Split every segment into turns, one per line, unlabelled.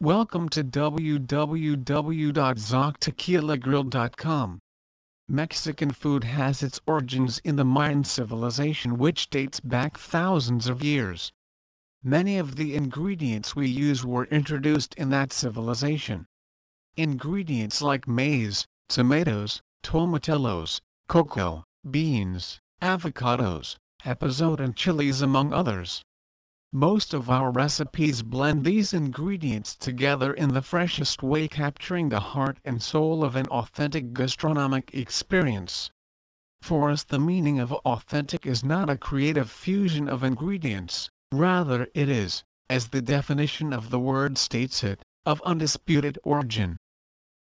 Welcome to www.xoctequilagrill.com. Mexican food has its origins in the Mayan civilization which dates back thousands of years. Many of the ingredients we use were introduced in that civilization. Ingredients like maize, tomatoes, tomatillos, cocoa, beans, avocados, epazote and chilies among others. Most of our recipes blend these ingredients together in the freshest way capturing the heart and soul of an authentic gastronomic experience. For us the meaning of authentic is not a creative fusion of ingredients, rather it is, as the definition of the word states it, of undisputed origin.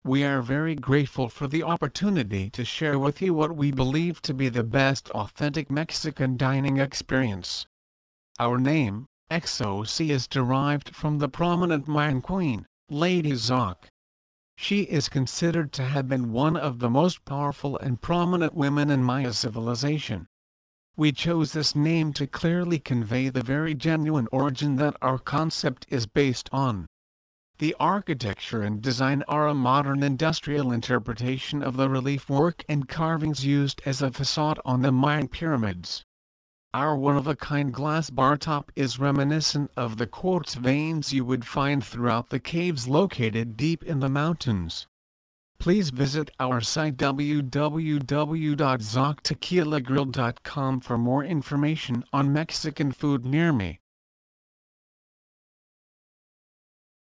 We are very grateful for the opportunity to share with you what we believe to be the best authentic Mexican dining experience. Our name, XOC is derived from the prominent Mayan queen, Lady Xoc. She is considered to have been one of the most powerful and prominent women in Maya civilization. We chose this name to clearly convey the very genuine origin that our concept is based on. The architecture and design are a modern industrial interpretation of the relief work and carvings used as a facade on the Mayan pyramids. Our one-of-a-kind glass bar top is reminiscent of the quartz veins you would find throughout the caves located deep in the mountains. Please visit our site www.xoctequilagrill.com for more information on Mexican food near me.